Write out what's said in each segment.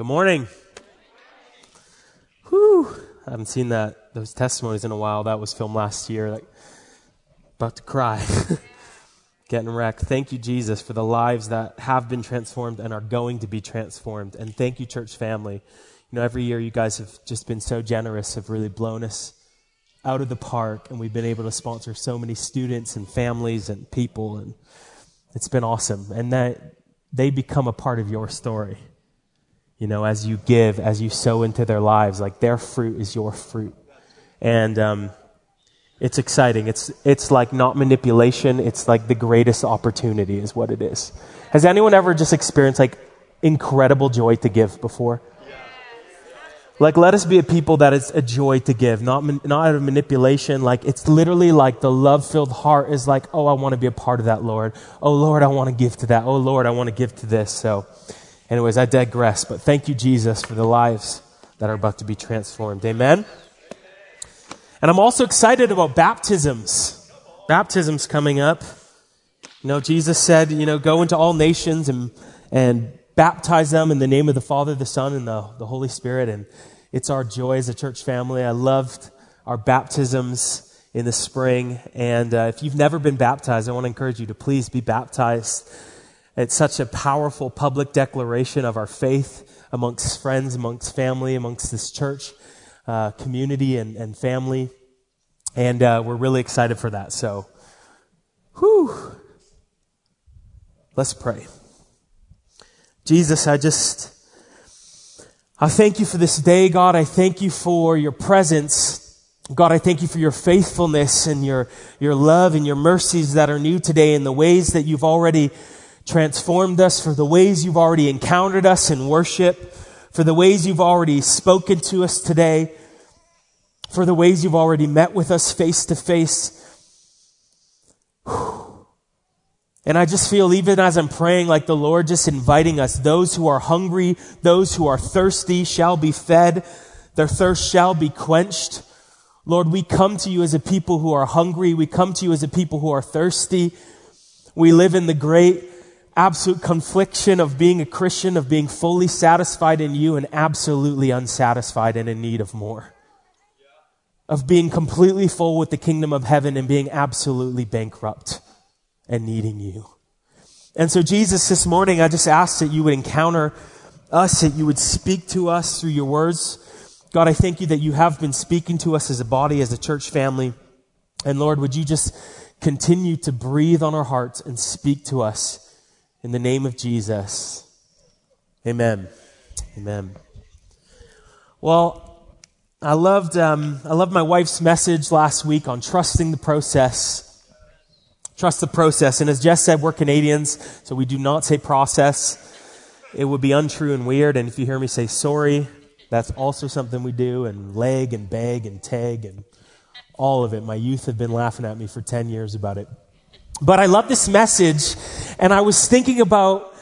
Good morning. Whew. I haven't seen that those testimonies in a while. That was filmed last year. Like about to cry. Getting wrecked. Thank you, Jesus, for the lives that have been transformed and are going to be transformed. And thank you, church family. You know, every year you guys have just been so generous, have really blown us out of the park, and we've been able to sponsor so many students and families and people, and it's been awesome. And that they become a part of your story you know, as you give, as you sow into their lives, like their fruit is your fruit. And, um, it's exciting. It's, it's like not manipulation. It's like the greatest opportunity is what it is. Has anyone ever just experienced like incredible joy to give before? Like, let us be a people that is a joy to give, not, not out of manipulation. Like, it's literally like the love filled heart is like, oh, I want to be a part of that, Lord. Oh, Lord, I want to give to that. Oh, Lord, I want to give to this. So, Anyways, I digress, but thank you, Jesus, for the lives that are about to be transformed. Amen. And I'm also excited about baptisms. Baptisms coming up. You know, Jesus said, you know, go into all nations and, and baptize them in the name of the Father, the Son, and the, the Holy Spirit. And it's our joy as a church family. I loved our baptisms in the spring. And uh, if you've never been baptized, I want to encourage you to please be baptized. It's such a powerful public declaration of our faith amongst friends, amongst family, amongst this church uh, community and, and family. And uh, we're really excited for that. So, whew. Let's pray. Jesus, I just, I thank you for this day, God. I thank you for your presence. God, I thank you for your faithfulness and your, your love and your mercies that are new today and the ways that you've already transformed us, for the ways you've already encountered us in worship, for the ways you've already spoken to us today, for the ways you've already met with us face to face. And I just feel, even as I'm praying, like the Lord just inviting us, those who are hungry, those who are thirsty shall be fed, their thirst shall be quenched. Lord, we come to you as a people who are hungry. We come to you as a people who are thirsty. We live in the great absolute confliction of being a Christian, of being fully satisfied in you and absolutely unsatisfied and in need of more. Of being completely full with the kingdom of heaven and being absolutely bankrupt and needing you. And so, Jesus, this morning, I just ask that you would encounter us, that you would speak to us through your words. God, I thank you that you have been speaking to us as a body, as a church family. And Lord, would you just continue to breathe on our hearts and speak to us in the name of Jesus. Amen. Amen. Well, I loved, um, I loved my wife's message last week on trusting the process. Trust the process. And as Jess said, we're Canadians, so we do not say process. It would be untrue and weird. And if you hear me say sorry, that's also something we do, and leg and beg and tag and all of it. My youth have been laughing at me for 10 years about it. But I love this message, and I was thinking about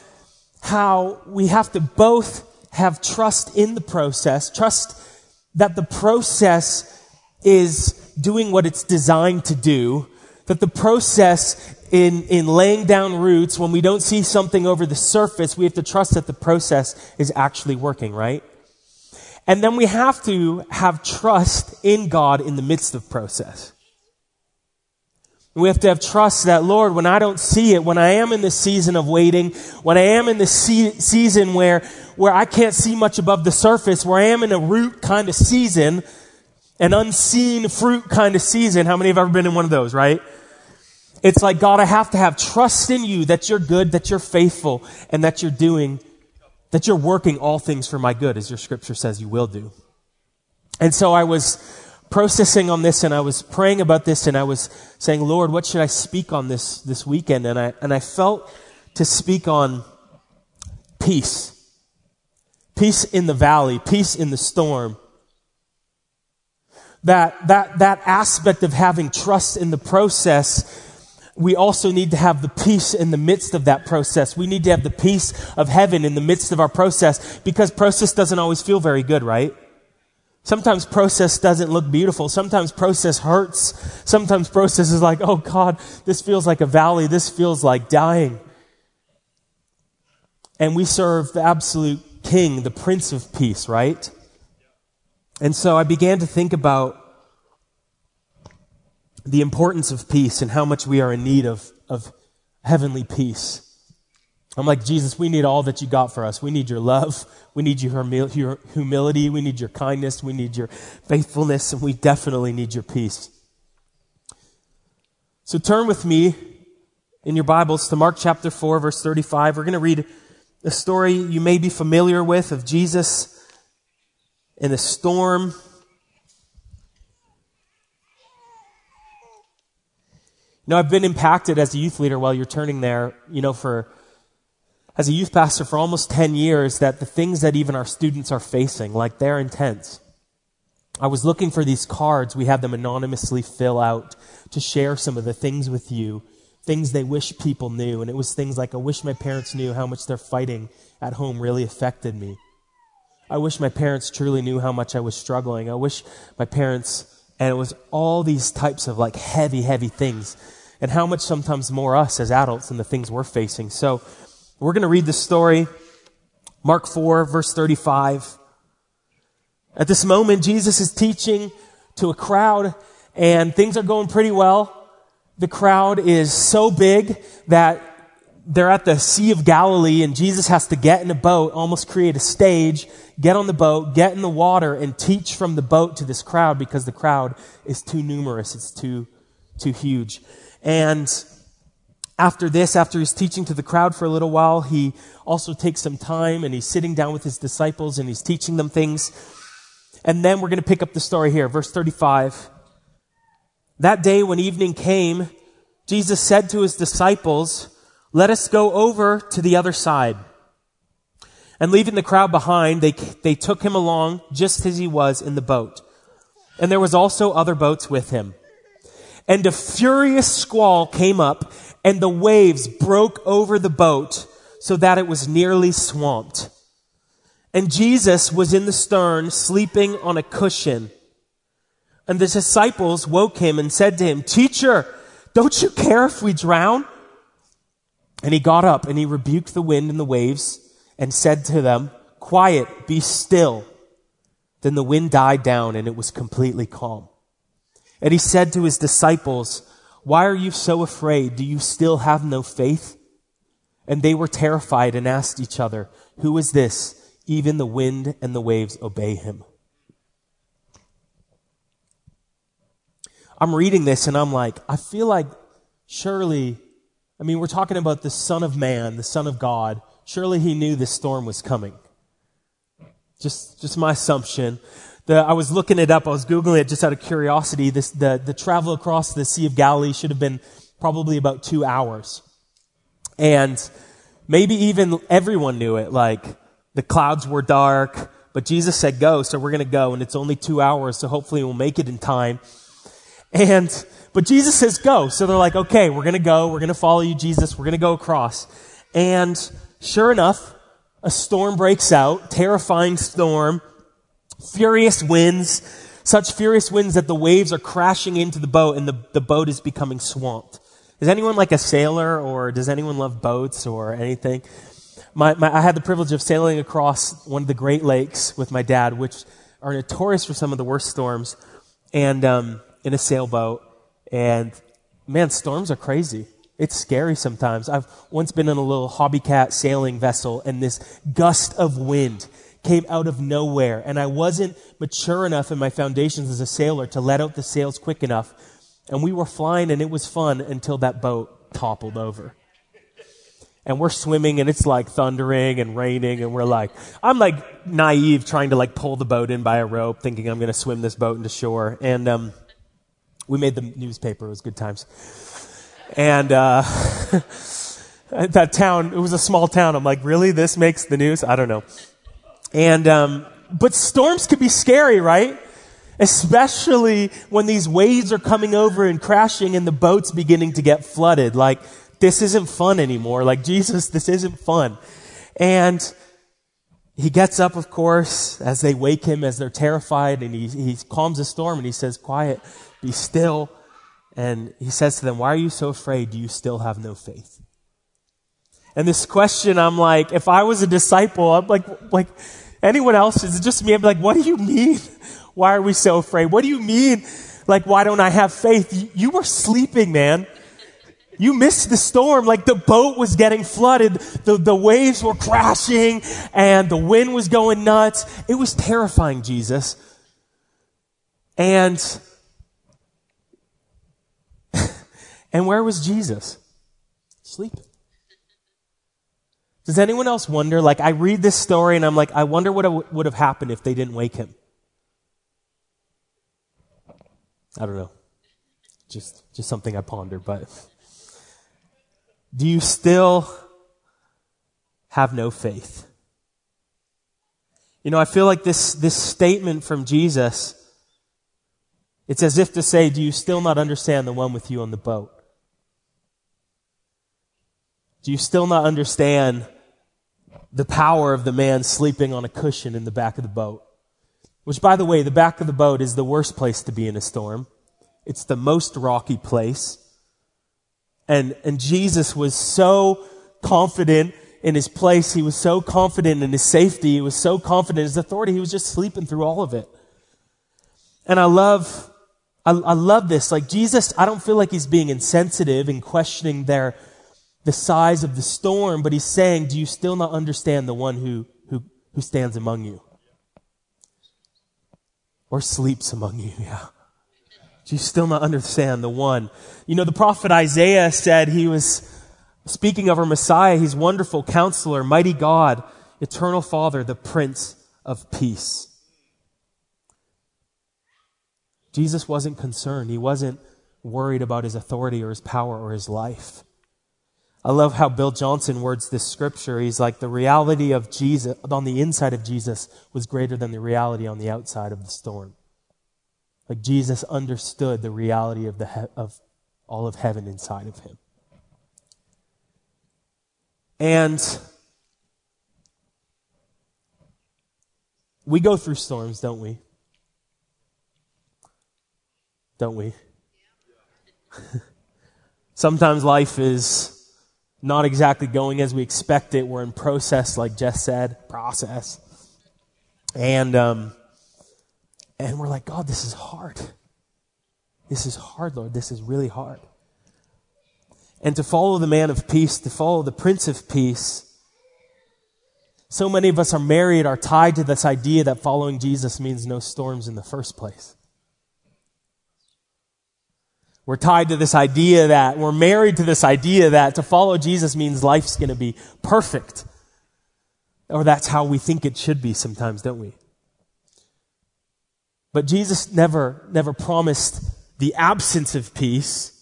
how we have to both have trust in the process, trust that the process is doing what it's designed to do, that the process in, in laying down roots, when we don't see something over the surface, we have to trust that the process is actually working, right? And then we have to have trust in God in the midst of process. We have to have trust that, Lord, when I don't see it, when I am in this season of waiting, when I am in this se- season where, where I can't see much above the surface, where I am in a root kind of season, an unseen fruit kind of season. How many have ever been in one of those, right? It's like, God, I have to have trust in you that you're good, that you're faithful, and that you're doing, that you're working all things for my good, as your scripture says you will do. And so I was, processing on this and I was praying about this and I was saying, Lord, what should I speak on this, this weekend? And I, and I felt to speak on peace. Peace in the valley, peace in the storm. That, that, that aspect of having trust in the process, we also need to have the peace in the midst of that process. We need to have the peace of heaven in the midst of our process because process doesn't always feel very good, right? Sometimes process doesn't look beautiful. Sometimes process hurts. Sometimes process is like, oh God, this feels like a valley. This feels like dying. And we serve the absolute king, the prince of peace, right? And so I began to think about the importance of peace and how much we are in need of, of heavenly peace. I'm like, Jesus, we need all that you got for us. We need your love. We need your, your humility. We need your kindness. We need your faithfulness. And we definitely need your peace. So turn with me in your Bibles to Mark chapter 4, verse 35. We're going to read a story you may be familiar with of Jesus in a storm. You know, I've been impacted as a youth leader while you're turning there, you know, for, as a youth pastor for almost 10 years, that the things that even our students are facing, like they're intense. I was looking for these cards. We had them anonymously fill out to share some of the things with you, things they wish people knew. And it was things like, I wish my parents knew how much their fighting at home really affected me. I wish my parents truly knew how much I was struggling. I wish my parents, and it was all these types of like heavy, heavy things, and how much sometimes more us as adults and the things we're facing. So we're going to read this story, Mark 4, verse 35. At this moment, Jesus is teaching to a crowd, and things are going pretty well. The crowd is so big that they're at the Sea of Galilee and Jesus has to get in a boat, almost create a stage, get on the boat, get in the water and teach from the boat to this crowd because the crowd is too numerous. It's too, too huge. And after this, after he's teaching to the crowd for a little while, he also takes some time and he's sitting down with his disciples and he's teaching them things. And then we're going to pick up the story here, verse 35. That day when evening came, Jesus said to his disciples, let us go over to the other side. And leaving the crowd behind, they, they took him along just as he was in the boat. And there was also other boats with him. And a furious squall came up and the waves broke over the boat so that it was nearly swamped. And Jesus was in the stern sleeping on a cushion. And the disciples woke him and said to him, Teacher, don't you care if we drown? And he got up and he rebuked the wind and the waves and said to them, Quiet, be still. Then the wind died down and it was completely calm. And he said to his disciples, Why are you so afraid? Do you still have no faith? And they were terrified and asked each other, Who is this? Even the wind and the waves obey him. I'm reading this and I'm like, I feel like surely I mean, we're talking about the Son of Man, the Son of God. Surely he knew this storm was coming. Just, just my assumption. The, I was looking it up. I was Googling it just out of curiosity. This, the, the travel across the Sea of Galilee should have been probably about two hours. And maybe even everyone knew it. Like, the clouds were dark, but Jesus said go, so we're going to go. And it's only two hours, so hopefully we'll make it in time. And but Jesus says go. So they're like, okay, we're going to go. We're going to follow you, Jesus. We're going to go across. And sure enough, a storm breaks out, terrifying storm, furious winds, such furious winds that the waves are crashing into the boat and the, the boat is becoming swamped. Is anyone like a sailor or does anyone love boats or anything? My, my, I had the privilege of sailing across one of the Great Lakes with my dad, which are notorious for some of the worst storms, and um, in a sailboat. And man, storms are crazy. It's scary sometimes. I've once been in a little Hobie Cat sailing vessel and this gust of wind came out of nowhere and I wasn't mature enough in my foundations as a sailor to let out the sails quick enough. And we were flying and it was fun until that boat toppled over. And we're swimming and it's like thundering and raining and we're like, I'm like naive trying to like pull the boat in by a rope thinking I'm going to swim this boat into shore. And, um, we made the newspaper. It was good times. And uh, that town, it was a small town. I'm like, really? This makes the news? I don't know. And um, but storms can be scary, right? Especially when these waves are coming over and crashing and the boat's beginning to get flooded. Like, this isn't fun anymore. Like, Jesus, this isn't fun. And he gets up, of course, as they wake him, as they're terrified, and he, he calms the storm and he says, Quiet, be still. And he says to them, Why are you so afraid? Do you still have no faith? And this question, I'm like, if I was a disciple, I'm like, like anyone else, is it just me? I'm like, what do you mean? Why are we so afraid? What do you mean? Like, why don't I have faith? You were sleeping, man. You missed the storm. Like the boat was getting flooded. The, the waves were crashing and the wind was going nuts. It was terrifying, Jesus. And, and where was Jesus? Sleeping. Does anyone else wonder? Like, I read this story and I'm like, I wonder what would have happened if they didn't wake him. I don't know. Just, just something I ponder, but do you still have no faith? You know, I feel like this, this statement from Jesus, it's as if to say, do you still not understand the one with you on the boat? Do you still not understand the power of the man sleeping on a cushion in the back of the boat? Which, by the way, the back of the boat is the worst place to be in a storm. It's the most rocky place. And, and Jesus was so confident in his place. He was so confident in his safety. He was so confident in his authority. He was just sleeping through all of it. And I love, I, I love this. Like Jesus, I don't feel like he's being insensitive and questioning their, the size of the storm, but he's saying, do you still not understand the one who, who, who stands among you? Or sleeps among you, yeah. Do you still not understand the one? You know, the prophet Isaiah said he was speaking of our Messiah. He's wonderful counselor, mighty God, eternal Father, the Prince of Peace. Jesus wasn't concerned. He wasn't worried about his authority or his power or his life. I love how Bill Johnson words this scripture. He's like, the reality of Jesus, on the inside of Jesus, was greater than the reality on the outside of the storm. Like Jesus understood the reality of, the he- of all of heaven inside of him. And we go through storms, don't we? Don't we? Sometimes life is not exactly going as we expect it. We're in process, like Jess said, process. And um, and we're like, God, this is hard. This is hard, Lord. This is really hard. And to follow the man of peace, to follow the prince of peace, so many of us are married, are tied to this idea that following Jesus means no storms in the first place. We're tied to this idea that, we're married to this idea that to follow Jesus means life's gonna be perfect. Or that's how we think it should be sometimes, don't we? But Jesus never, never promised the absence of peace.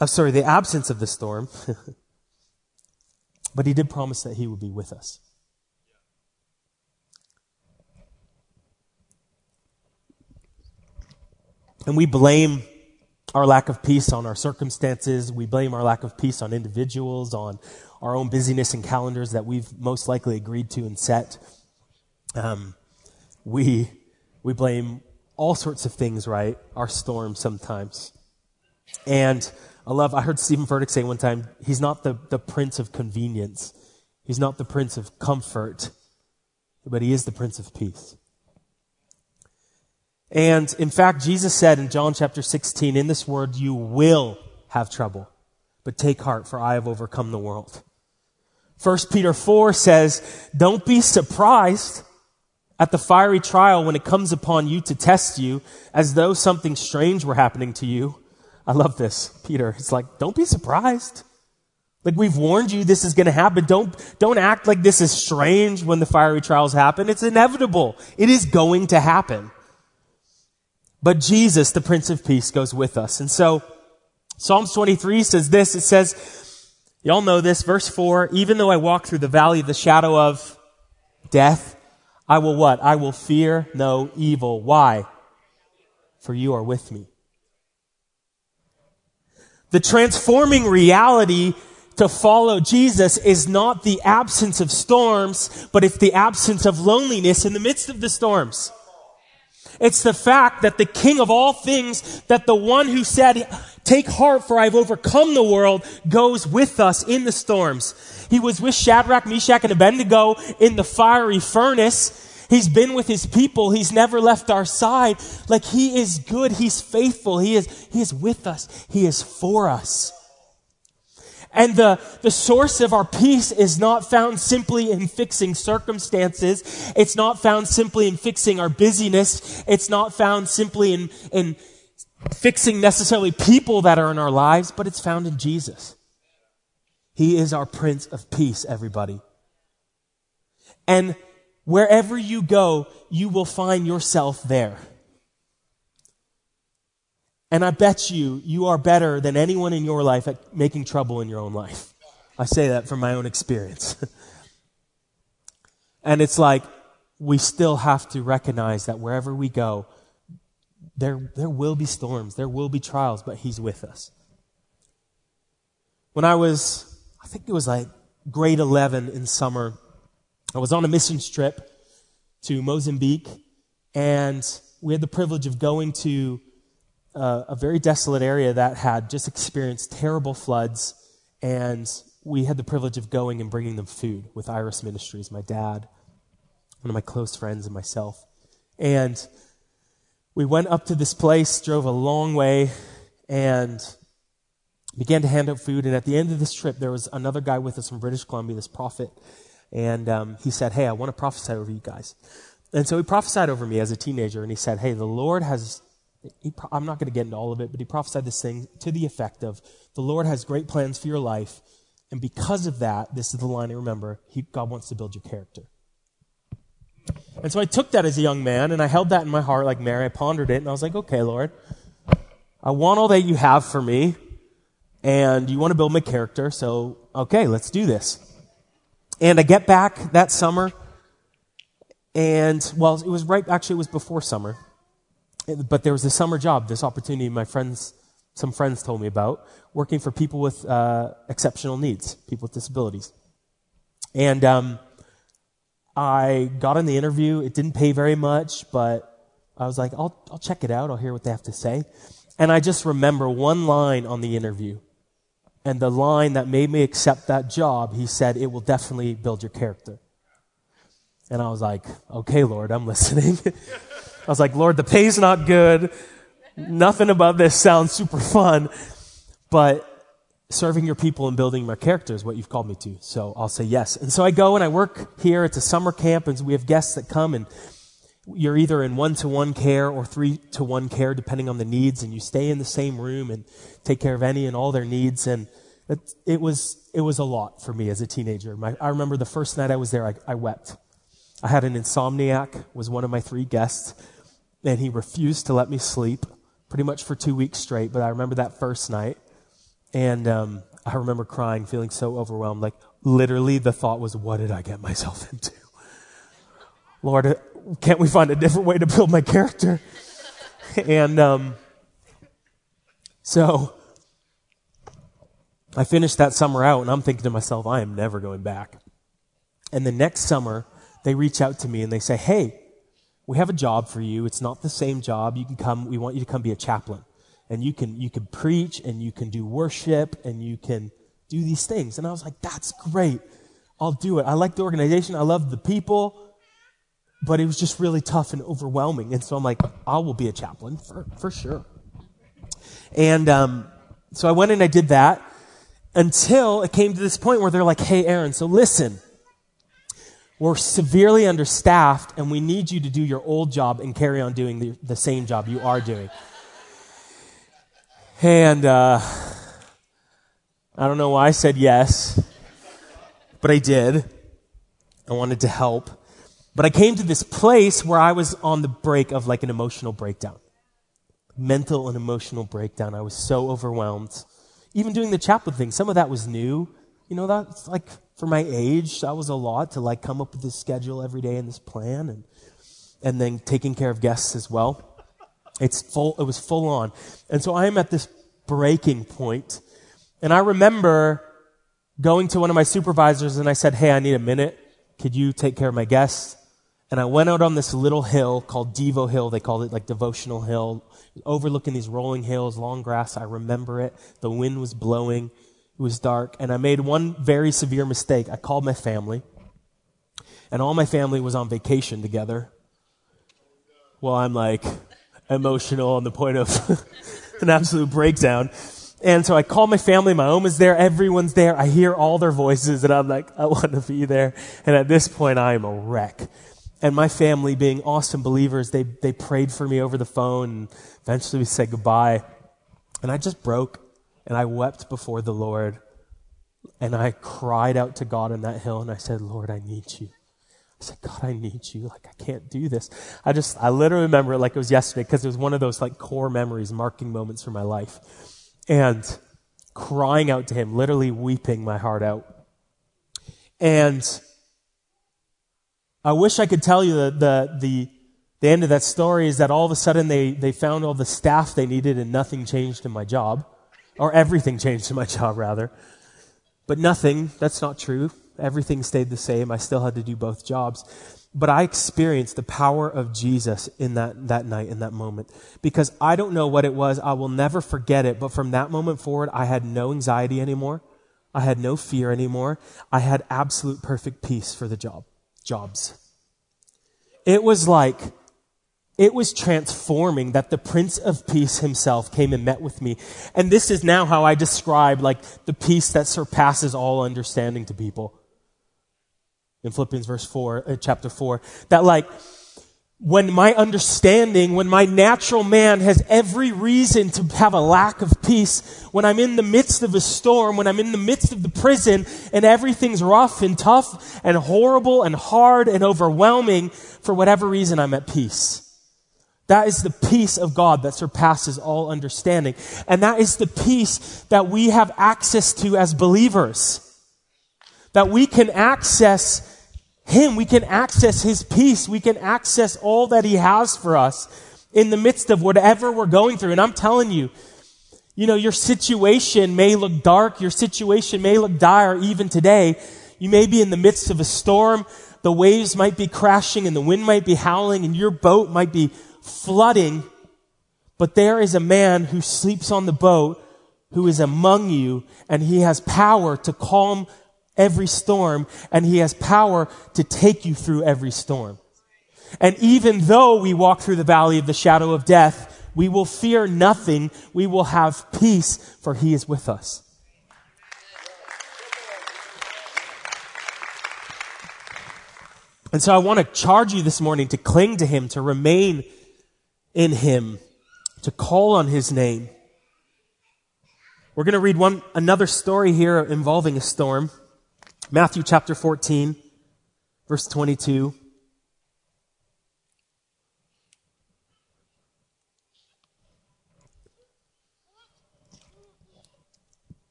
Oh, sorry, the absence of the storm. but he did promise that he would be with us. And we blame our lack of peace on our circumstances. We blame our lack of peace on individuals, on our own busyness and calendars that we've most likely agreed to and set. Um, we, we blame all sorts of things, right? Our storms sometimes. And I love, I heard Steven Furtick say one time, he's not the, the prince of convenience. He's not the prince of comfort, but he is the prince of peace. And in fact, Jesus said in John chapter 16, in this word, you will have trouble, but take heart, for I have overcome the world. First Peter 4 says, don't be surprised at the fiery trial when it comes upon you to test you as though something strange were happening to you. I love this, Peter. It's like, don't be surprised. Like we've warned you this is going to happen. Don't, don't act like this is strange when the fiery trials happen. It's inevitable. It is going to happen. But Jesus, the Prince of Peace, goes with us. And so, Psalms 23 says this. It says, y'all know this, verse 4, even though I walk through the valley of the shadow of death, I will what? I will fear no evil. Why? For you are with me. The transforming reality to follow Jesus is not the absence of storms, but it's the absence of loneliness in the midst of the storms. It's the fact that the King of all things, that the one who said, take heart for I've overcome the world, goes with us in the storms. He was with Shadrach, Meshach, and Abednego in the fiery furnace. He's been with his people. He's never left our side. Like he is good. He's faithful. He is, he is with us. He is for us. And the, the source of our peace is not found simply in fixing circumstances. It's not found simply in fixing our busyness. It's not found simply in, in fixing necessarily people that are in our lives, but it's found in Jesus. He is our Prince of Peace, everybody. And wherever you go, you will find yourself there. And I bet you, you are better than anyone in your life at making trouble in your own life. I say that from my own experience. and it's like, we still have to recognize that wherever we go, there, there will be storms, there will be trials, but He's with us. When I was, I think it was like grade 11 in summer, I was on a mission trip to Mozambique, and we had the privilege of going to uh, a very desolate area that had just experienced terrible floods, and we had the privilege of going and bringing them food with Iris Ministries, my dad, one of my close friends, and myself. And we went up to this place, drove a long way, and began to hand out food. And at the end of this trip, there was another guy with us from British Columbia, this prophet, and um, he said, Hey, I want to prophesy over you guys. And so he prophesied over me as a teenager, and he said, Hey, the Lord has he, I'm not going to get into all of it, but he prophesied this thing to the effect of the Lord has great plans for your life. And because of that, this is the line I remember, he, God wants to build your character. And so I took that as a young man and I held that in my heart like Mary. I pondered it and I was like, okay, Lord, I want all that you have for me and you want to build my character. So, okay, let's do this. And I get back that summer and, well, it was right, actually, it was before summer but there was a summer job, this opportunity my friends, some friends told me about, working for people with uh, exceptional needs, people with disabilities. And um, I got in the interview. It didn't pay very much, but I was like, I'll, I'll check it out. I'll hear what they have to say. And I just remember one line on the interview. And the line that made me accept that job, he said, it will definitely build your character. And I was like, okay, Lord, I'm listening. I was like, Lord, the pay's not good. Nothing about this sounds super fun, but serving your people and building my character is what you've called me to. So I'll say yes. And so I go and I work here. It's a summer camp and we have guests that come and you're either in one to one care or three to one care depending on the needs and you stay in the same room and take care of any and all their needs. And it, it was, it was a lot for me as a teenager. My, I remember the first night I was there, I, I wept. I had an insomniac, was one of my three guests and he refused to let me sleep pretty much for two weeks straight. But I remember that first night, and um, I remember crying, feeling so overwhelmed. Like literally, the thought was, "What did I get myself into?" Lord, uh, can't we find a different way to build my character? and um, so I finished that summer out, and I'm thinking to myself, I am never going back. And the next summer, they reach out to me and they say, Hey, we have a job for you. It's not the same job. You can come, we want you to come be a chaplain. And you can, you can preach and you can do worship and you can do these things. And I was like, that's great. I'll do it. I like the organization. I love the people, but it was just really tough and overwhelming. And so I'm like, I will be a chaplain for, for sure. And, um, so I went and I did that until it came to this point where they're like, Hey, Aaron, so listen, we're severely understaffed and we need you to do your old job and carry on doing the, the same job you are doing. And uh, I don't know why I said yes, but I did. I wanted to help. But I came to this place where I was on the break of like an emotional breakdown. Mental and emotional breakdown. I was so overwhelmed. Even doing the chaplain thing, some of that was new. You know, that's like for my age, that was a lot to like come up with this schedule every day and this plan and and then taking care of guests as well. It's full it was full on. And so I am at this breaking point. And I remember going to one of my supervisors and I said, "Hey, I need a minute. Could you take care of my guests?" And I went out on this little hill called Devo Hill. They called it like Devotional Hill, overlooking these rolling hills, long grass. I remember it. The wind was blowing. It was dark. And I made one very severe mistake. I called my family. And all my family was on vacation together. Well, I'm like emotional on the point of an absolute breakdown. And so I call my family. My home is there. Everyone's there. I hear all their voices and I'm like, I want to be there. And at this point, I am a wreck and my family being awesome believers, they, they prayed for me over the phone and eventually we said goodbye. And I just broke and I wept before the Lord and I cried out to God on that hill and I said, Lord, I need you. I said, God, I need you. Like, I can't do this. I just, I literally remember it like it was yesterday because it was one of those like core memories, marking moments for my life. And crying out to him, literally weeping my heart out. And I wish I could tell you the, the, the, the end of that story is that all of a sudden they, they found all the staff they needed and nothing changed in my job. Or everything changed in my job, rather. But nothing, that's not true. Everything stayed the same. I still had to do both jobs. But I experienced the power of Jesus in that, that night, in that moment. Because I don't know what it was. I will never forget it. But from that moment forward, I had no anxiety anymore. I had no fear anymore. I had absolute perfect peace for the job jobs. It was like, it was transforming that the Prince of Peace himself came and met with me. And this is now how I describe like the peace that surpasses all understanding to people. In Philippians verse 4, uh, chapter 4, that like, when my understanding, when my natural man has every reason to have a lack of peace, when I'm in the midst of a storm, when I'm in the midst of the prison and everything's rough and tough and horrible and hard and overwhelming, for whatever reason I'm at peace. That is the peace of God that surpasses all understanding. And that is the peace that we have access to as believers. That we can access him. We can access His peace. We can access all that He has for us in the midst of whatever we're going through. And I'm telling you, you know, your situation may look dark. Your situation may look dire even today. You may be in the midst of a storm. The waves might be crashing and the wind might be howling and your boat might be flooding. But there is a man who sleeps on the boat who is among you and he has power to calm every storm and he has power to take you through every storm. And even though we walk through the valley of the shadow of death, we will fear nothing. We will have peace for he is with us. And so I want to charge you this morning to cling to him, to remain in him, to call on his name. We're going to read one, another story here involving a storm. Matthew chapter 14, verse 22.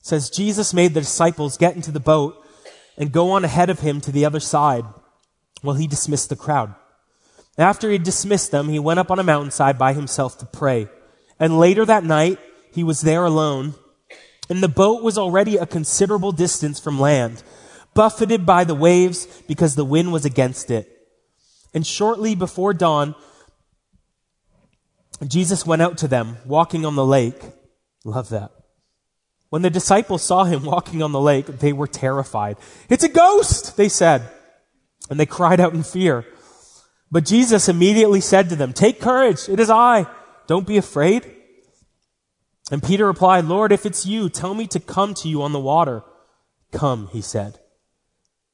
says Jesus made the disciples get into the boat and go on ahead of him to the other side while he dismissed the crowd. After he dismissed them, he went up on a mountainside by himself to pray. And later that night, he was there alone and the boat was already a considerable distance from land, buffeted by the waves because the wind was against it. And shortly before dawn, Jesus went out to them, walking on the lake. Love that. When the disciples saw him walking on the lake, they were terrified. It's a ghost, they said. And they cried out in fear. But Jesus immediately said to them, Take courage, it is I. Don't be afraid. And Peter replied, Lord, if it's you, tell me to come to you on the water. Come, he said.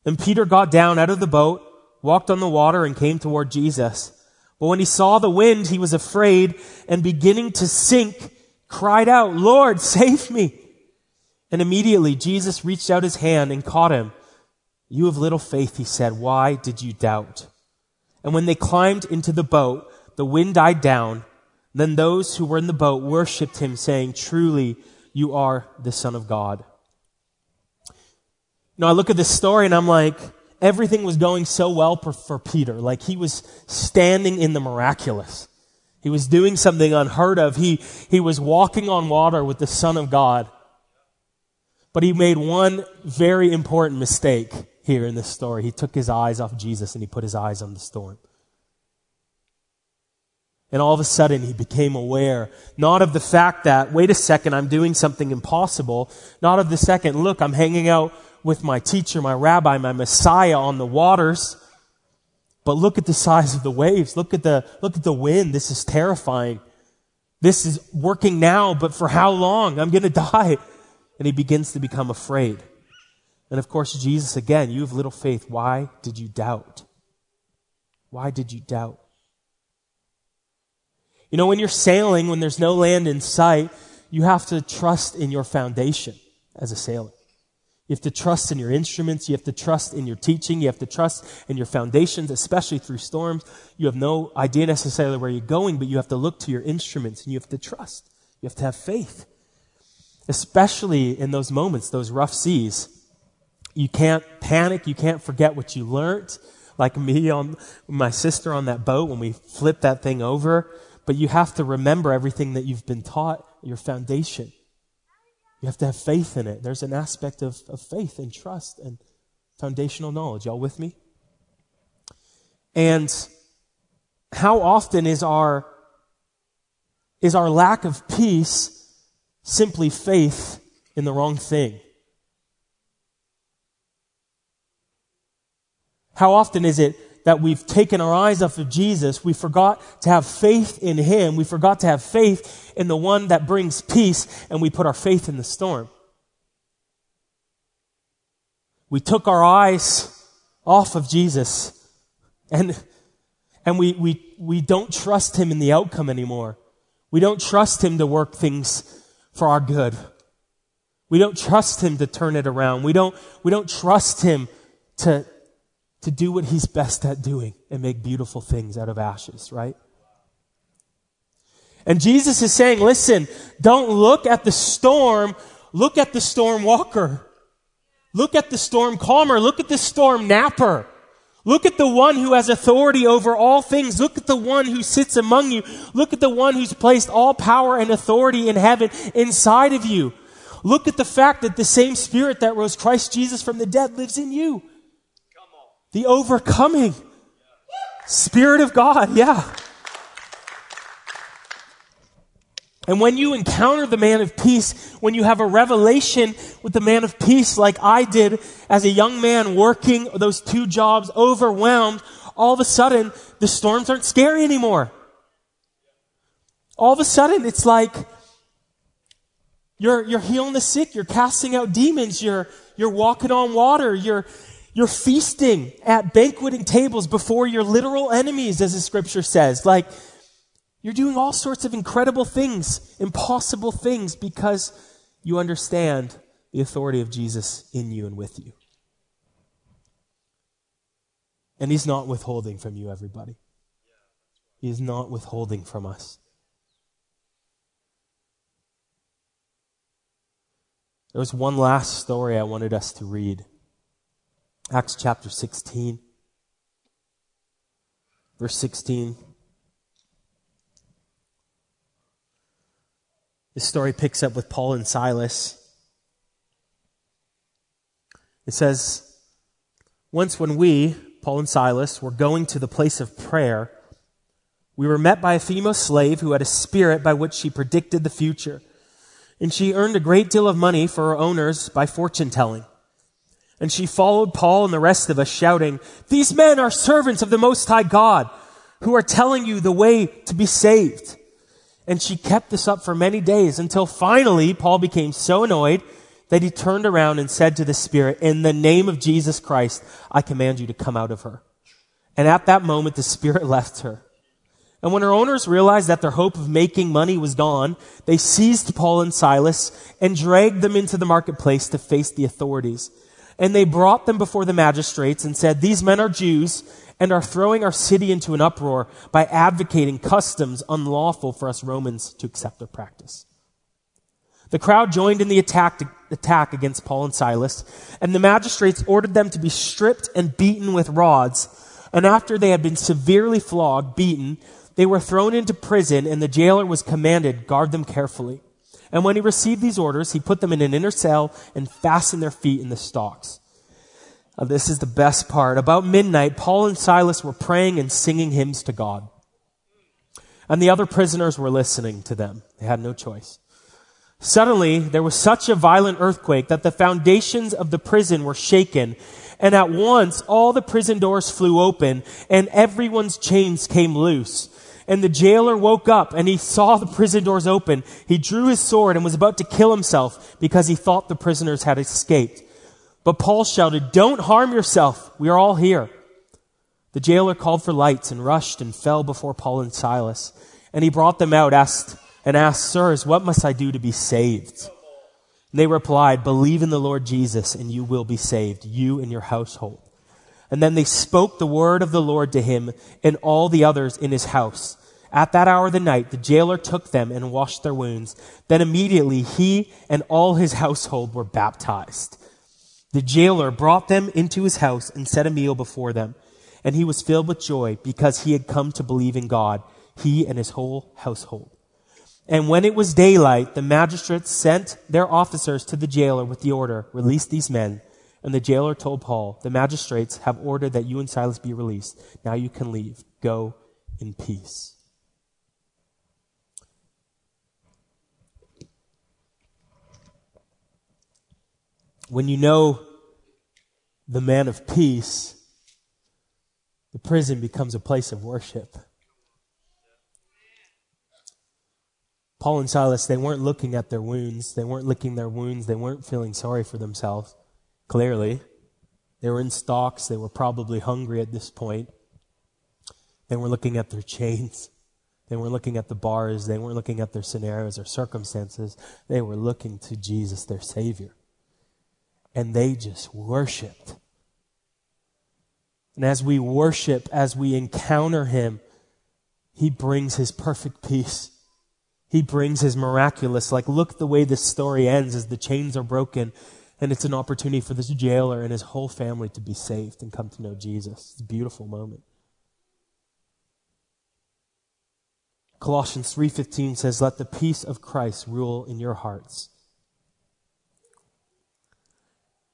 And Peter got down out of the boat, walked on the water, and came toward Jesus. But when he saw the wind, he was afraid and beginning to sink, cried out, Lord, save me. And immediately Jesus reached out his hand and caught him. You have little faith, he said. Why did you doubt? And when they climbed into the boat, the wind died down then those who were in the boat worshiped him, saying, Truly, you are the Son of God. Know, I look at this story and I'm like, everything was going so well for, for Peter. Like he was standing in the miraculous. He was doing something unheard of. He, he was walking on water with the Son of God. But he made one very important mistake. Here in this story. He took his eyes off Jesus and he put his eyes on the storm. And all of a sudden he became aware, not of the fact that, wait a second, I'm doing something impossible, not of the second, look, I'm hanging out with my teacher, my rabbi, my Messiah on the waters. But look at the size of the waves. Look at the, look at the wind. This is terrifying. This is working now, but for how long? I'm going to die. And he begins to become afraid. And of course, Jesus, again, you have little faith. Why did you doubt? Why did you doubt? You know, when you're sailing, when there's no land in sight, you have to trust in your foundation as a sailor. You have to trust in your instruments. You have to trust in your teaching. You have to trust in your foundations, especially through storms. You have no idea necessarily where you're going, but you have to look to your instruments and you have to trust. You have to have faith. Especially in those moments, those rough seas. You can't panic. You can't forget what you learned. Like me on my sister on that boat when we flipped that thing over. But you have to remember everything that you've been taught, your foundation. You have to have faith in it. There's an aspect of, of faith and trust and foundational knowledge. Y'all with me? And how often is our, is our lack of peace simply faith in the wrong thing? How often is it that we've taken our eyes off of Jesus. We forgot to have faith in Him. We forgot to have faith in the one that brings peace, and we put our faith in the storm. We took our eyes off of Jesus, and, and we, we, we don't trust Him in the outcome anymore. We don't trust Him to work things for our good. We don't trust Him to turn it around. We don't, we don't trust Him to, to do what he's best at doing and make beautiful things out of ashes, right? And Jesus is saying, listen, don't look at the storm, look at the storm walker. Look at the storm calmer. Look at the storm napper. Look at the one who has authority over all things. Look at the one who sits among you. Look at the one who's placed all power and authority in heaven inside of you. Look at the fact that the same spirit that rose Christ Jesus from the dead lives in you. The overcoming Spirit of God, yeah. And when you encounter the man of peace, when you have a revelation with the man of peace like I did as a young man working those two jobs, overwhelmed, all of a sudden the storms aren't scary anymore. All of a sudden it's like you're, you're healing the sick, you're casting out demons, you're, you're walking on water, you're, you're feasting at banqueting tables before your literal enemies, as the scripture says. Like, you're doing all sorts of incredible things, impossible things, because you understand the authority of Jesus in you and with you. And He's not withholding from you, everybody. He is not withholding from us. There was one last story I wanted us to read. Acts chapter 16, verse 16. This story picks up with Paul and Silas. It says, Once when we, Paul and Silas, were going to the place of prayer, we were met by a female slave who had a spirit by which she predicted the future. And she earned a great deal of money for her owners by fortune telling. And she followed Paul and the rest of us shouting, These men are servants of the Most High God who are telling you the way to be saved. And she kept this up for many days until finally Paul became so annoyed that he turned around and said to the Spirit, In the name of Jesus Christ, I command you to come out of her. And at that moment, the Spirit left her. And when her owners realized that their hope of making money was gone, they seized Paul and Silas and dragged them into the marketplace to face the authorities. And they brought them before the magistrates and said, These men are Jews and are throwing our city into an uproar by advocating customs unlawful for us Romans to accept or practice. The crowd joined in the attack, attack against Paul and Silas, and the magistrates ordered them to be stripped and beaten with rods. And after they had been severely flogged, beaten, they were thrown into prison, and the jailer was commanded, guard them carefully. And when he received these orders, he put them in an inner cell and fastened their feet in the stocks. Uh, this is the best part. About midnight, Paul and Silas were praying and singing hymns to God. And the other prisoners were listening to them. They had no choice. Suddenly, there was such a violent earthquake that the foundations of the prison were shaken, and at once all the prison doors flew open, and everyone's chains came loose. And the jailer woke up and he saw the prison doors open. He drew his sword and was about to kill himself because he thought the prisoners had escaped. But Paul shouted, Don't harm yourself. We are all here. The jailer called for lights and rushed and fell before Paul and Silas. And he brought them out asked, and asked, Sirs, what must I do to be saved? And they replied, Believe in the Lord Jesus and you will be saved, you and your household. And then they spoke the word of the Lord to him and all the others in his house. At that hour of the night, the jailer took them and washed their wounds. Then immediately he and all his household were baptized. The jailer brought them into his house and set a meal before them. And he was filled with joy because he had come to believe in God, he and his whole household. And when it was daylight, the magistrates sent their officers to the jailer with the order, release these men. And the jailer told Paul, the magistrates have ordered that you and Silas be released. Now you can leave. Go in peace. When you know the man of peace, the prison becomes a place of worship. Paul and Silas, they weren't looking at their wounds. They weren't licking their wounds. They weren't feeling sorry for themselves. Clearly. They were in stocks. They were probably hungry at this point. They were looking at their chains. They weren't looking at the bars. They weren't looking at their scenarios or circumstances. They were looking to Jesus, their Savior and they just worshiped. And as we worship, as we encounter Him, He brings His perfect peace. He brings His miraculous. Like, look the way this story ends as the chains are broken, and it's an opportunity for this jailer and his whole family to be saved and come to know Jesus. It's a beautiful moment. Colossians 3:15 says, "Let the peace of Christ rule in your hearts."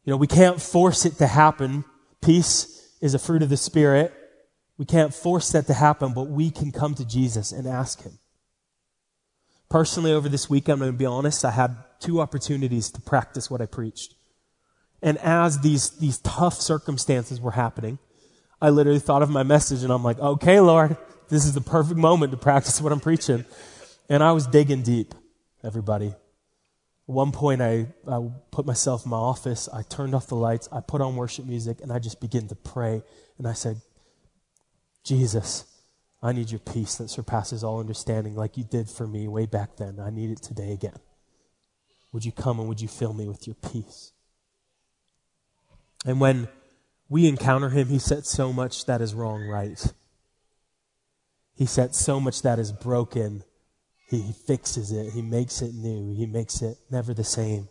You know, we can't force it to happen. Peace is a fruit of the Spirit. We can't force that to happen, but we can come to Jesus and ask Him. Personally, over this week, I'm going to be honest, I had two opportunities to practice what I preached. And as these, these tough circumstances were happening, I literally thought of my message and I'm like, okay, Lord, this is the perfect moment to practice what I'm preaching. And I was digging deep, everybody. At one point, I, I put myself in my office, I turned off the lights, I put on worship music, and I just began to pray. And I said, Jesus, I need your peace that surpasses all understanding, like you did for me way back then. I need it today again. Would you come and would you fill me with your peace? And when we encounter him, he sets so much that is wrong right. He sets so much that is broken he, he fixes it. He makes it new. He makes it never the same.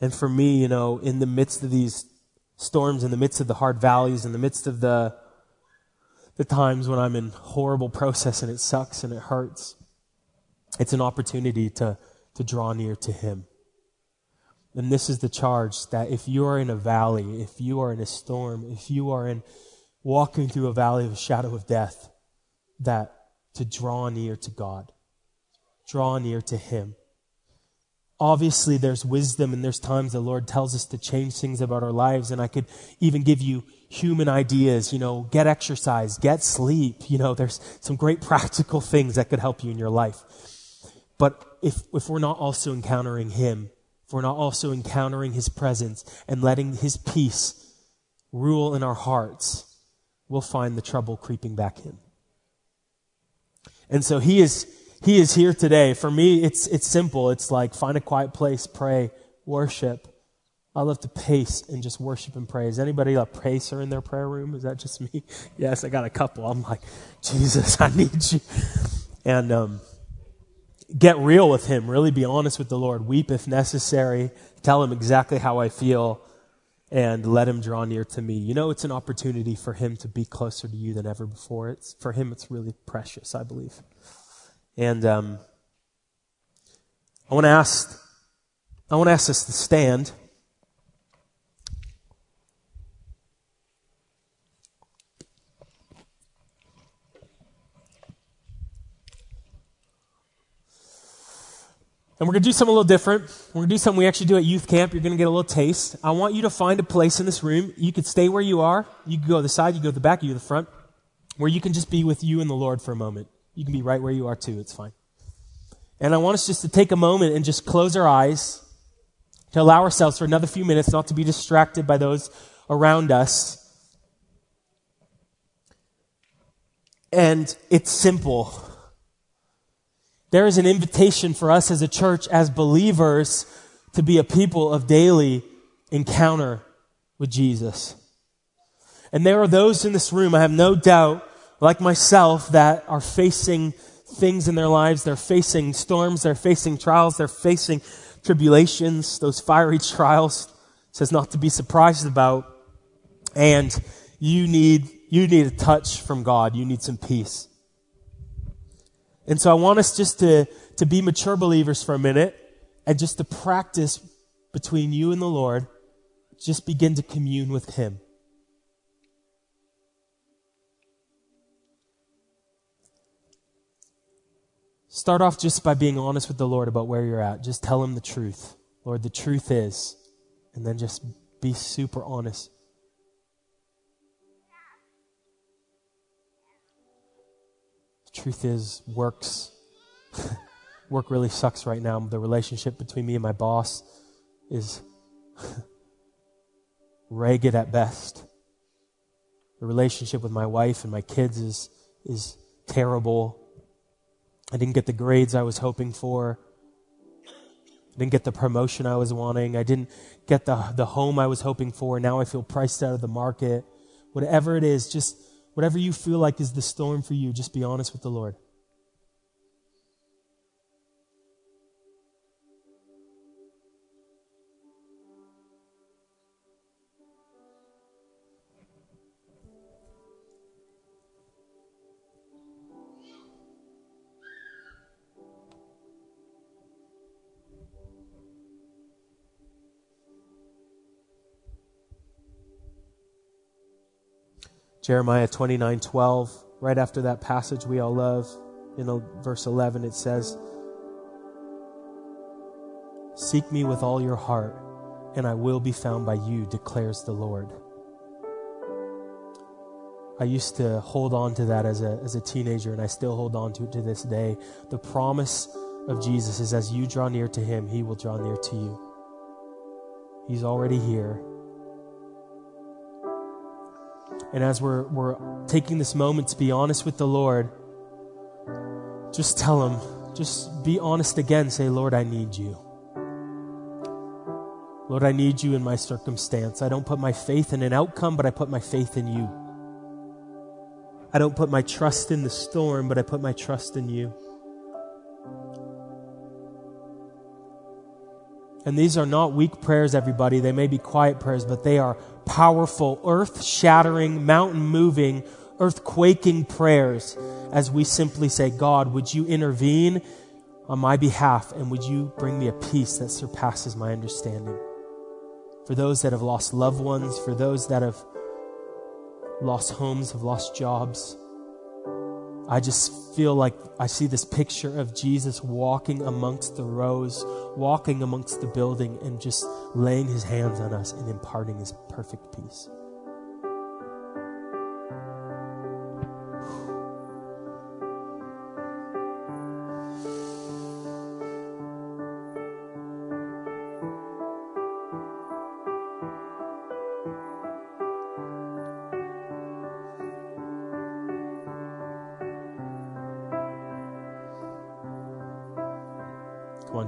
And for me, you know, in the midst of these storms, in the midst of the hard valleys, in the midst of the, the times when I'm in horrible process and it sucks and it hurts, it's an opportunity to, to draw near to Him. And this is the charge that if you are in a valley, if you are in a storm, if you are in walking through a valley of shadow of death, that to draw near to God, draw near to Him. Obviously, there's wisdom and there's times the Lord tells us to change things about our lives. And I could even give you human ideas, you know, get exercise, get sleep. You know, there's some great practical things that could help you in your life. But if, if we're not also encountering Him, if we're not also encountering His presence and letting His peace rule in our hearts, we'll find the trouble creeping back in. And so he is, he is here today. For me, it's, it's simple. It's like find a quiet place, pray, worship. I love to pace and just worship and pray. Is anybody a pacer in their prayer room? Is that just me? yes, I got a couple. I'm like, Jesus, I need you. And um, get real with Him. Really be honest with the Lord. Weep if necessary. Tell Him exactly how I feel and let him draw near to me. You know, it's an opportunity for him to be closer to you than ever before. It's for him, it's really precious, I believe. And um, I want to ask, I want to ask us to stand. And we're going to do something a little different. We're going to do something we actually do at youth camp. You're going to get a little taste. I want you to find a place in this room. You could stay where you are. You can go to the side, you go to the back, you go to the front, where you can just be with you and the Lord for a moment. You can be right where you are too. It's fine. And I want us just to take a moment and just close our eyes to allow ourselves for another few minutes not to be distracted by those around us. And it's simple. There is an invitation for us as a church, as believers, to be a people of daily encounter with Jesus. And there are those in this room, I have no doubt, like myself, that are facing things in their lives. They're facing storms, they're facing trials, they're facing tribulations, those fiery trials, says not to be surprised about. And you need, you need a touch from God. You need some peace. And so I want us just to, to be mature believers for a minute and just to practice between you and the Lord, just begin to commune with Him. Start off just by being honest with the Lord about where you're at. Just tell Him the truth. Lord, the truth is. And then just be super honest. Truth is, works. Work really sucks right now. The relationship between me and my boss is ragged at best. The relationship with my wife and my kids is, is terrible. I didn't get the grades I was hoping for. I didn't get the promotion I was wanting. I didn't get the, the home I was hoping for. Now I feel priced out of the market. Whatever it is, just Whatever you feel like is the storm for you, just be honest with the Lord. Jeremiah 29 12, right after that passage we all love, in verse 11, it says, Seek me with all your heart, and I will be found by you, declares the Lord. I used to hold on to that as a, as a teenager, and I still hold on to it to this day. The promise of Jesus is as you draw near to him, he will draw near to you. He's already here. And as we're, we're taking this moment to be honest with the Lord, just tell Him, just be honest again. Say, Lord, I need you. Lord, I need you in my circumstance. I don't put my faith in an outcome, but I put my faith in you. I don't put my trust in the storm, but I put my trust in you. And these are not weak prayers, everybody. They may be quiet prayers, but they are powerful, earth shattering, mountain moving, earth quaking prayers as we simply say, God, would you intervene on my behalf and would you bring me a peace that surpasses my understanding? For those that have lost loved ones, for those that have lost homes, have lost jobs, I just feel like I see this picture of Jesus walking amongst the rows, walking amongst the building, and just laying his hands on us and imparting his perfect peace.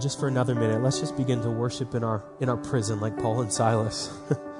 Just for another minute, let's just begin to worship in our in our prison like Paul and Silas.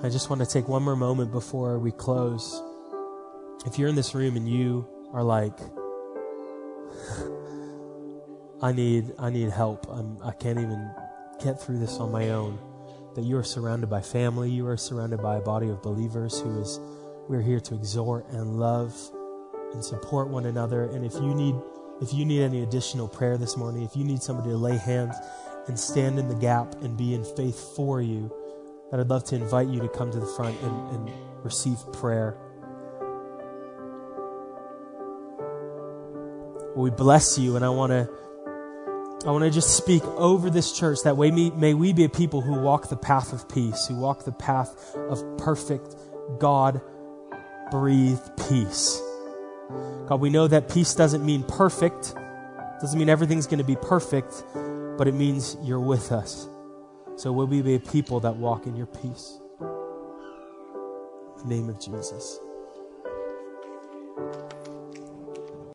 I just want to take one more moment before we close. If you're in this room and you are like, I need, I need help. I'm, I can't even get through this on my own. That you are surrounded by family. You are surrounded by a body of believers who is, we're here to exhort and love and support one another. And if you need, if you need any additional prayer this morning, if you need somebody to lay hands and stand in the gap and be in faith for you, that I'd love to invite you to come to the front and, and receive prayer. We bless you, and I want to. I want to just speak over this church that way may we be a people who walk the path of peace, who walk the path of perfect God breathed peace. God, we know that peace doesn't mean perfect, doesn't mean everything's going to be perfect, but it means you're with us. So will we be a people that walk in your peace? In the name of Jesus.